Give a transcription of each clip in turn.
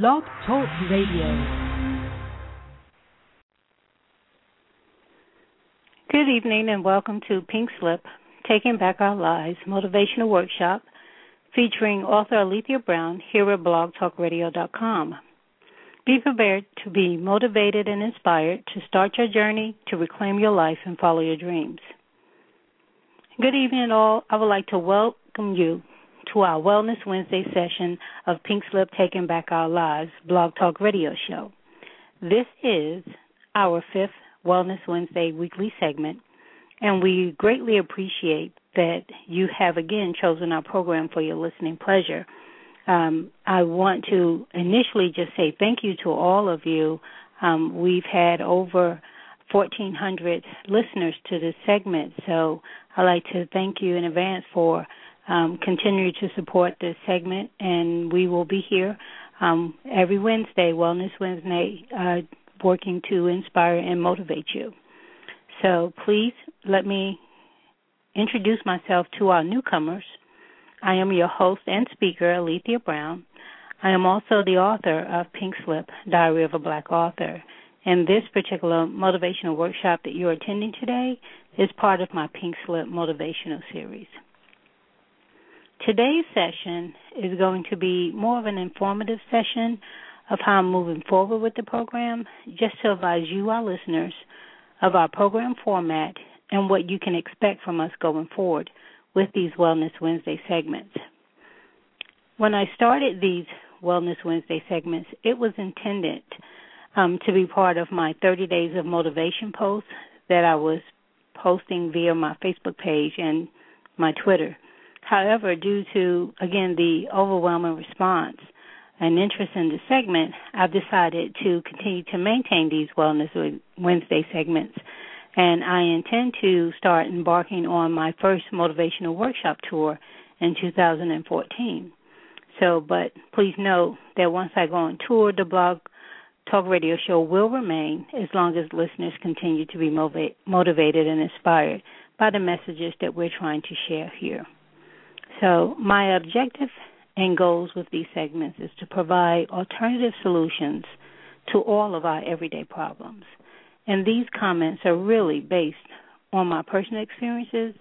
Blog Talk Radio. Good evening and welcome to Pink Slip, Taking Back Our Lives Motivational Workshop featuring author Alethea Brown here at blogtalkradio.com. Be prepared to be motivated and inspired to start your journey to reclaim your life and follow your dreams. Good evening, all. I would like to welcome you to our Wellness Wednesday session of Pink Slip Taking Back Our Lives Blog Talk Radio Show. This is our fifth Wellness Wednesday weekly segment, and we greatly appreciate that you have again chosen our program for your listening pleasure. Um, I want to initially just say thank you to all of you. Um, we've had over 1,400 listeners to this segment, so I'd like to thank you in advance for um, continue to support this segment, and we will be here um, every Wednesday, Wellness Wednesday, uh, working to inspire and motivate you. So please let me introduce myself to our newcomers. I am your host and speaker, Alethea Brown. I am also the author of Pink Slip, Diary of a Black Author. And this particular motivational workshop that you're attending today is part of my Pink Slip motivational series. Today's session is going to be more of an informative session of how I'm moving forward with the program, just to advise you, our listeners, of our program format and what you can expect from us going forward with these Wellness Wednesday segments. When I started these Wellness Wednesday segments, it was intended um, to be part of my 30 Days of Motivation posts that I was posting via my Facebook page and my Twitter. However, due to, again, the overwhelming response and interest in the segment, I've decided to continue to maintain these Wellness Wednesday segments. And I intend to start embarking on my first motivational workshop tour in 2014. So, but please note that once I go on tour, the blog talk radio show will remain as long as listeners continue to be motivated and inspired by the messages that we're trying to share here. So, my objective and goals with these segments is to provide alternative solutions to all of our everyday problems. And these comments are really based on my personal experiences.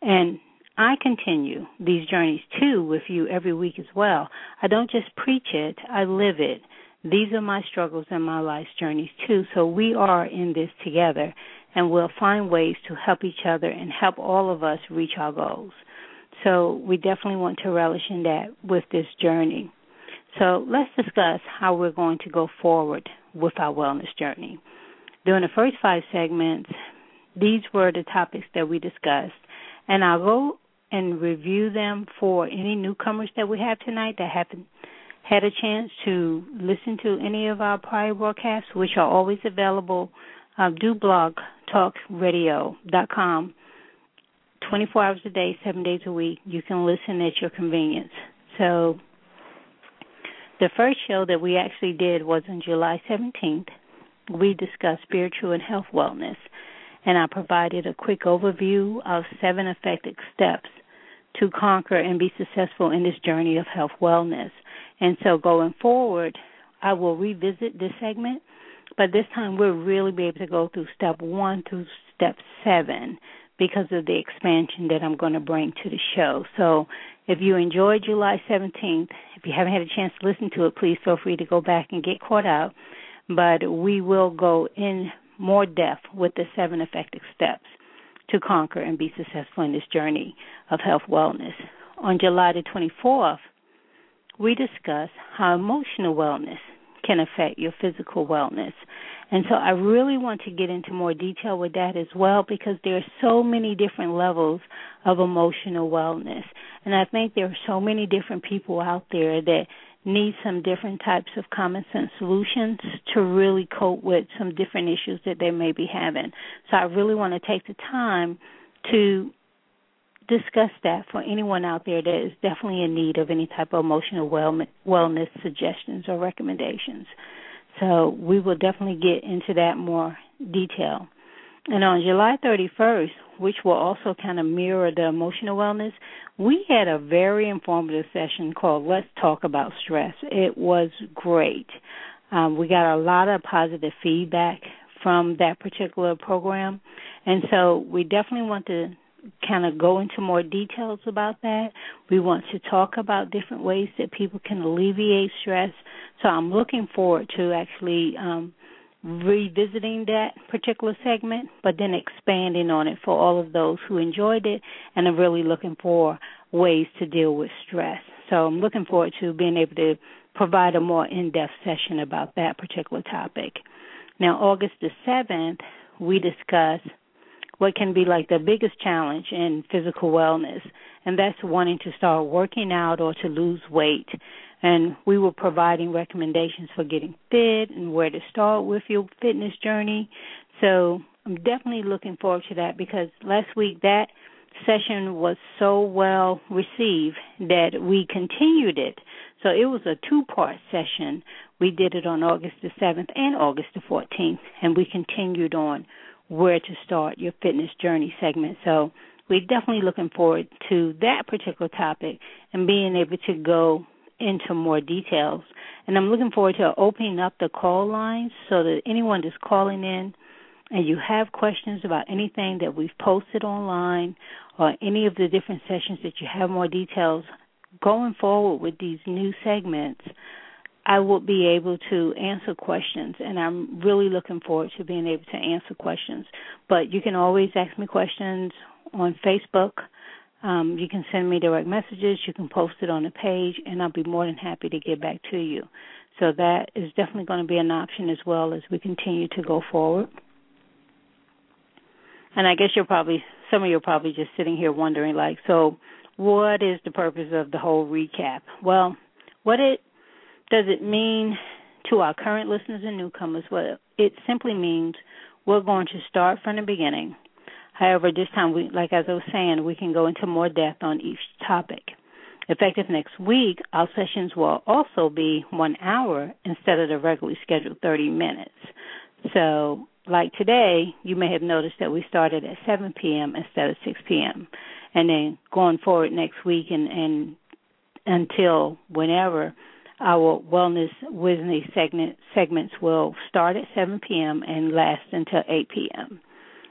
And I continue these journeys too with you every week as well. I don't just preach it, I live it. These are my struggles and my life's journeys too. So we are in this together and we'll find ways to help each other and help all of us reach our goals. So we definitely want to relish in that with this journey. So let's discuss how we're going to go forward with our wellness journey. During the first five segments, these were the topics that we discussed, and I'll go and review them for any newcomers that we have tonight that haven't had a chance to listen to any of our prior broadcasts, which are always available. Uh, do blog 24 hours a day, seven days a week. You can listen at your convenience. So, the first show that we actually did was on July 17th. We discussed spiritual and health wellness, and I provided a quick overview of seven effective steps to conquer and be successful in this journey of health wellness. And so, going forward, I will revisit this segment, but this time we'll really be able to go through step one through step seven because of the expansion that I'm going to bring to the show. So if you enjoyed July 17th, if you haven't had a chance to listen to it, please feel free to go back and get caught up. But we will go in more depth with the seven effective steps to conquer and be successful in this journey of health wellness. On July the 24th, we discuss how emotional wellness can affect your physical wellness. And so I really want to get into more detail with that as well because there are so many different levels of emotional wellness. And I think there are so many different people out there that need some different types of common sense solutions to really cope with some different issues that they may be having. So I really want to take the time to discuss that for anyone out there that is definitely in need of any type of emotional wellness suggestions or recommendations. So we will definitely get into that more detail. And on July 31st, which will also kind of mirror the emotional wellness, we had a very informative session called Let's Talk About Stress. It was great. Um, we got a lot of positive feedback from that particular program, and so we definitely want to kind of go into more details about that. We want to talk about different ways that people can alleviate stress. So I'm looking forward to actually um, revisiting that particular segment, but then expanding on it for all of those who enjoyed it and are really looking for ways to deal with stress. So I'm looking forward to being able to provide a more in-depth session about that particular topic. Now, August the 7th, we discuss what can be like the biggest challenge in physical wellness, and that's wanting to start working out or to lose weight. And we were providing recommendations for getting fit and where to start with your fitness journey. So I'm definitely looking forward to that because last week that session was so well received that we continued it. So it was a two part session. We did it on August the 7th and August the 14th, and we continued on where to start your fitness journey segment. So we're definitely looking forward to that particular topic and being able to go into more details. And I'm looking forward to opening up the call lines so that anyone that's calling in and you have questions about anything that we've posted online or any of the different sessions that you have more details going forward with these new segments, I will be able to answer questions, and I'm really looking forward to being able to answer questions. But you can always ask me questions on Facebook. Um, you can send me direct messages. You can post it on the page, and I'll be more than happy to get back to you. So that is definitely going to be an option as well as we continue to go forward. And I guess you're probably some of you are probably just sitting here wondering, like, so what is the purpose of the whole recap? Well, what it does it mean to our current listeners and newcomers? Well, it simply means we're going to start from the beginning. However, this time, we, like as I was saying, we can go into more depth on each topic. Effective next week, our sessions will also be one hour instead of the regularly scheduled 30 minutes. So, like today, you may have noticed that we started at 7 p.m. instead of 6 p.m. And then going forward next week and, and until whenever, our wellness Wednesday segment, segments will start at 7 p.m. and last until 8 p.m.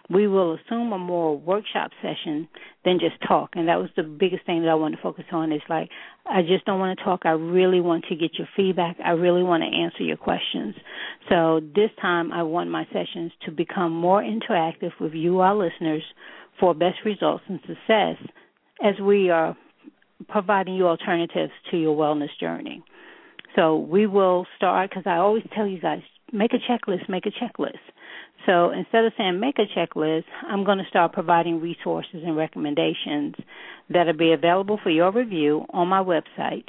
We will assume a more workshop session than just talk, and that was the biggest thing that I wanted to focus on. Is like I just don't want to talk. I really want to get your feedback. I really want to answer your questions. So this time, I want my sessions to become more interactive with you, our listeners, for best results and success as we are providing you alternatives to your wellness journey. So we will start because I always tell you guys make a checklist, make a checklist. So instead of saying make a checklist, I'm going to start providing resources and recommendations that'll be available for your review on my website.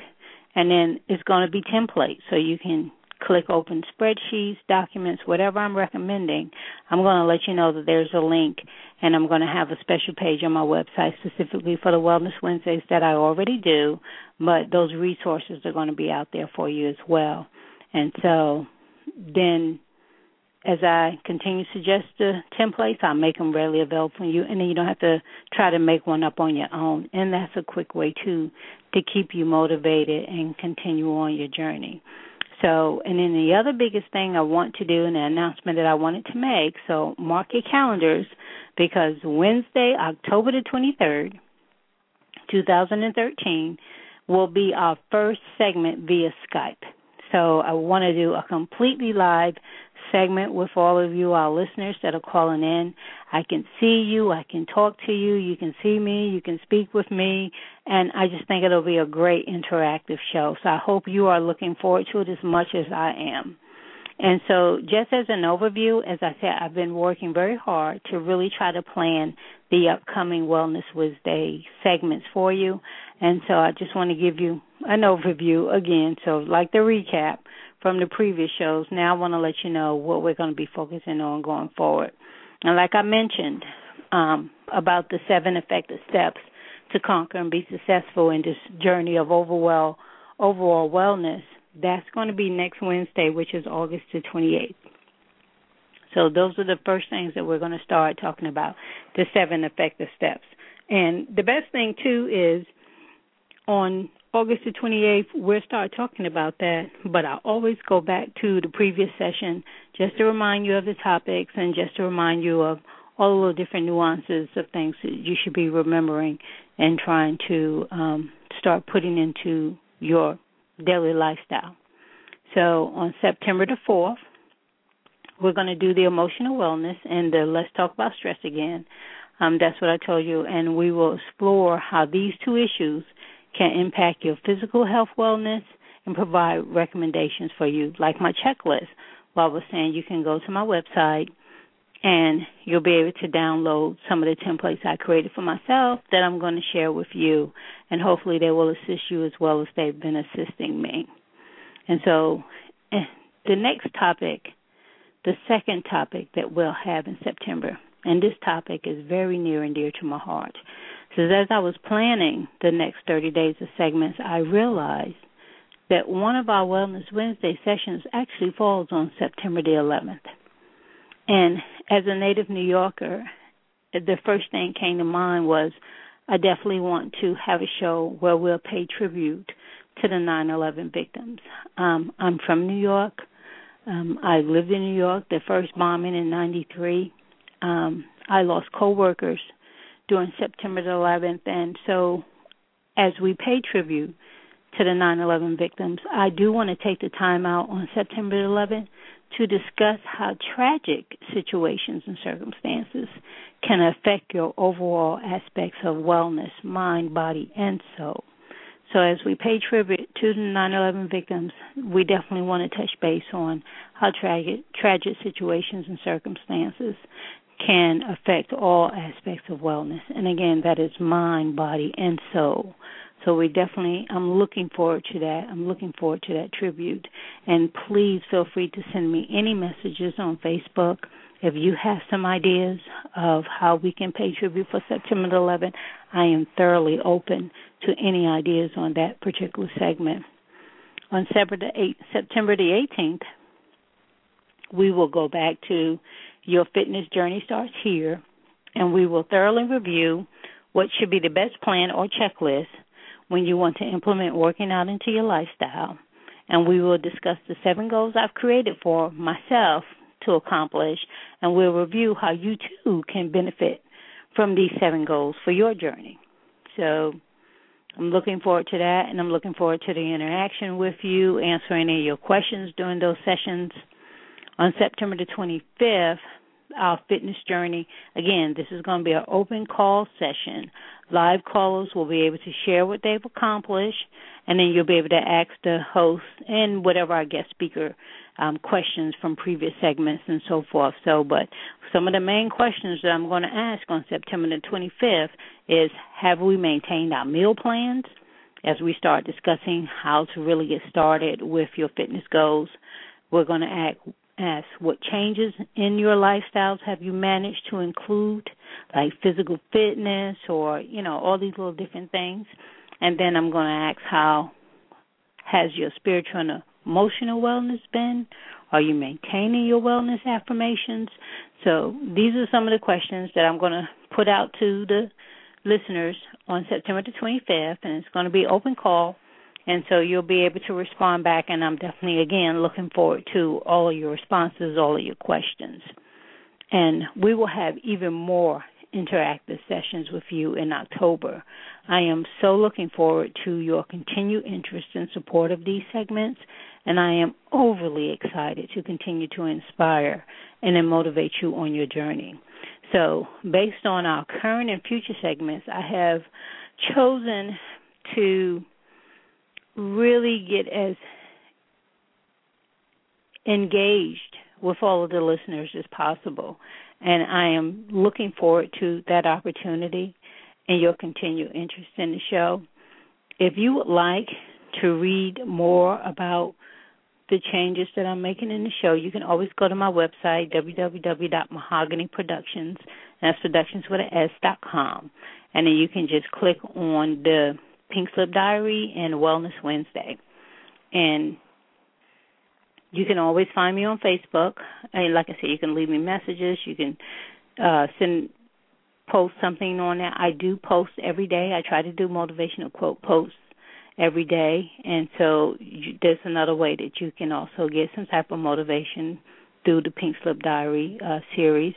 And then it's going to be templates so you can click open spreadsheets, documents, whatever I'm recommending, I'm going to let you know that there's a link and I'm going to have a special page on my website specifically for the Wellness Wednesdays that I already do, but those resources are going to be out there for you as well. And so then as I continue to suggest the templates, I'll make them readily available for you, and then you don't have to try to make one up on your own. And that's a quick way too to keep you motivated and continue on your journey. So, and then the other biggest thing I want to do, and the announcement that I wanted to make, so mark your calendars because Wednesday, October the 23rd, 2013, will be our first segment via Skype. So I want to do a completely live segment with all of you, our listeners that are calling in. I can see you, I can talk to you, you can see me, you can speak with me, and I just think it'll be a great interactive show. So I hope you are looking forward to it as much as I am. And so, just as an overview, as I said, I've been working very hard to really try to plan the upcoming Wellness Wednesday segments for you. And so, I just want to give you an overview again. So, like the recap, from the previous shows. Now I want to let you know what we're going to be focusing on going forward. And like I mentioned um, about the seven effective steps to conquer and be successful in this journey of overall overall wellness, that's going to be next Wednesday, which is August the 28th. So those are the first things that we're going to start talking about the seven effective steps. And the best thing too is on August the 28th, we'll start talking about that. But I always go back to the previous session just to remind you of the topics and just to remind you of all the different nuances of things that you should be remembering and trying to um, start putting into your daily lifestyle. So on September the 4th, we're going to do the emotional wellness and the let's talk about stress again. Um, that's what I told you, and we will explore how these two issues can impact your physical health wellness and provide recommendations for you, like my checklist. While was saying you can go to my website and you'll be able to download some of the templates I created for myself that I'm going to share with you, and hopefully they will assist you as well as they've been assisting me. And so, eh, the next topic, the second topic that we'll have in September, and this topic is very near and dear to my heart. So, as I was planning the next 30 days of segments, I realized that one of our Wellness Wednesday sessions actually falls on September the 11th. And as a native New Yorker, the first thing that came to mind was I definitely want to have a show where we'll pay tribute to the 9/11 victims. Um, I'm from New York. Um, I lived in New York. The first bombing in '93. Um, I lost coworkers during September the 11th, and so as we pay tribute to the 9/11 victims, I do want to take the time out on September 11th to discuss how tragic situations and circumstances can affect your overall aspects of wellness, mind, body, and soul. So, as we pay tribute to the 9 11 victims, we definitely want to touch base on how tragic, tragic situations and circumstances can affect all aspects of wellness. And again, that is mind, body, and soul. So we definitely, I'm looking forward to that. I'm looking forward to that tribute. And please feel free to send me any messages on Facebook. If you have some ideas of how we can pay tribute for September 11th, I am thoroughly open to any ideas on that particular segment. On September the 18th, we will go back to Your Fitness Journey Starts Here, and we will thoroughly review what should be the best plan or checklist when you want to implement working out into your lifestyle. And we will discuss the seven goals I've created for myself to accomplish, and we'll review how you too can benefit from these seven goals for your journey. So I'm looking forward to that, and I'm looking forward to the interaction with you, answering any of your questions during those sessions. On September the 25th, our fitness journey. Again, this is going to be an open call session. Live callers will be able to share what they've accomplished, and then you'll be able to ask the host and whatever our guest speaker um, questions from previous segments and so forth. So, but some of the main questions that I'm going to ask on September the 25th is Have we maintained our meal plans? As we start discussing how to really get started with your fitness goals, we're going to ask, what changes in your lifestyles have you managed to include, like physical fitness or, you know, all these little different things. And then I'm going to ask how has your spiritual and emotional wellness been? Are you maintaining your wellness affirmations? So these are some of the questions that I'm going to put out to the listeners on September the 25th, and it's going to be open call and so you'll be able to respond back and i'm definitely again looking forward to all of your responses all of your questions. And we will have even more interactive sessions with you in october. I am so looking forward to your continued interest and support of these segments and i am overly excited to continue to inspire and then motivate you on your journey. So based on our current and future segments i have chosen to really get as engaged with all of the listeners as possible. And I am looking forward to that opportunity and your continued interest in the show. If you would like to read more about the changes that I'm making in the show, you can always go to my website, www.mahoganyproductions, that's productions with com. And then you can just click on the Pink Slip Diary and Wellness Wednesday. And you can always find me on Facebook. And like I said, you can leave me messages. You can uh, send post something on there. I do post every day. I try to do motivational quote posts every day, and so you, there's another way that you can also get some type of motivation through the Pink Slip Diary uh, series.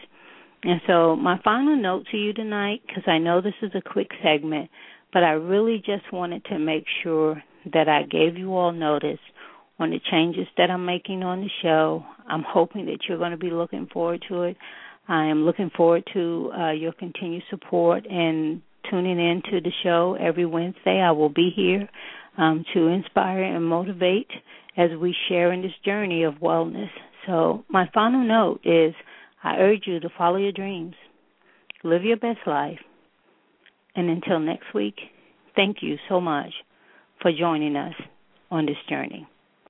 And so, my final note to you tonight, because I know this is a quick segment, but I really just wanted to make sure that I gave you all notice on the changes that I'm making on the show. I'm hoping that you're going to be looking forward to it. I am looking forward to uh, your continued support and tuning in to the show every Wednesday. I will be here um, to inspire and motivate as we share in this journey of wellness. So, my final note is I urge you to follow your dreams, live your best life, and until next week, thank you so much for joining us on this journey.